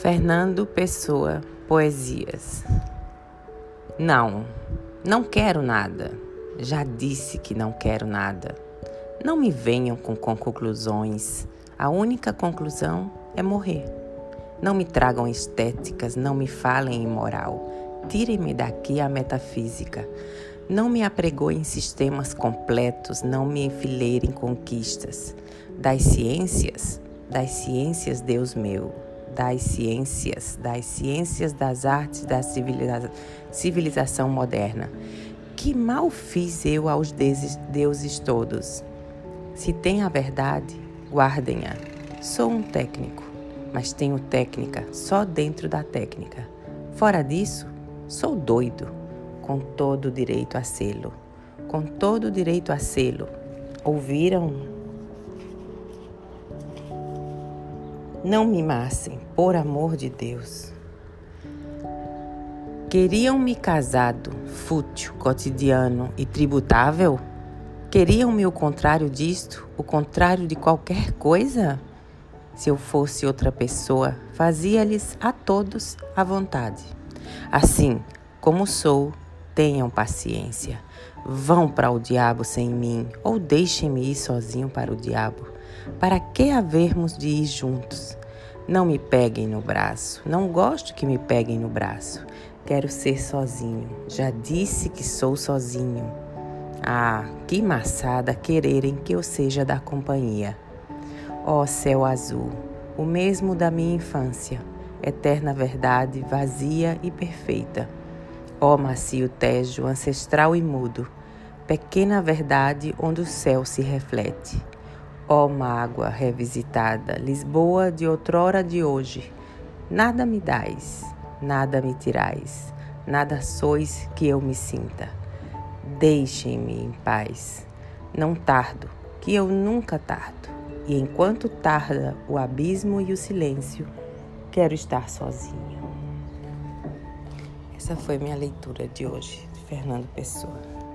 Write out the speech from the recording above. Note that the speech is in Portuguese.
Fernando Pessoa, Poesias. Não, não quero nada. Já disse que não quero nada. Não me venham com conclusões. A única conclusão é morrer. Não me tragam estéticas, não me falem em moral. Tirem-me daqui a metafísica. Não me apregoem sistemas completos, não me enfileirem conquistas. Das ciências, das ciências, Deus meu, das ciências, das ciências das artes da civiliza civilização moderna. Que mal fiz eu aos deuses, todos? Se tem a verdade, guardem-a. Sou um técnico, mas tenho técnica só dentro da técnica. Fora disso, sou doido, com todo o direito a selo. Com todo o direito a selo. Ouviram? Não me massem, por amor de Deus. Queriam-me casado, fútil, cotidiano e tributável? Queriam-me o contrário disto, o contrário de qualquer coisa? Se eu fosse outra pessoa, fazia-lhes a todos a vontade. Assim, como sou, tenham paciência. Vão para o diabo sem mim, ou deixem-me ir sozinho para o diabo. Para que havermos de ir juntos? Não me peguem no braço. Não gosto que me peguem no braço. Quero ser sozinho. Já disse que sou sozinho. Ah, que maçada quererem que eu seja da companhia. Ó oh, céu azul, o mesmo da minha infância, eterna verdade, vazia e perfeita. Ó oh, macio tejo, ancestral e mudo, pequena verdade onde o céu se reflete. Ó oh, mágoa revisitada, Lisboa de outrora de hoje, nada me dais, nada me tirais, nada sois que eu me sinta. Deixem-me em paz. Não tardo, que eu nunca tardo. E enquanto tarda o abismo e o silêncio, quero estar sozinho. Essa foi minha leitura de hoje, de Fernando Pessoa.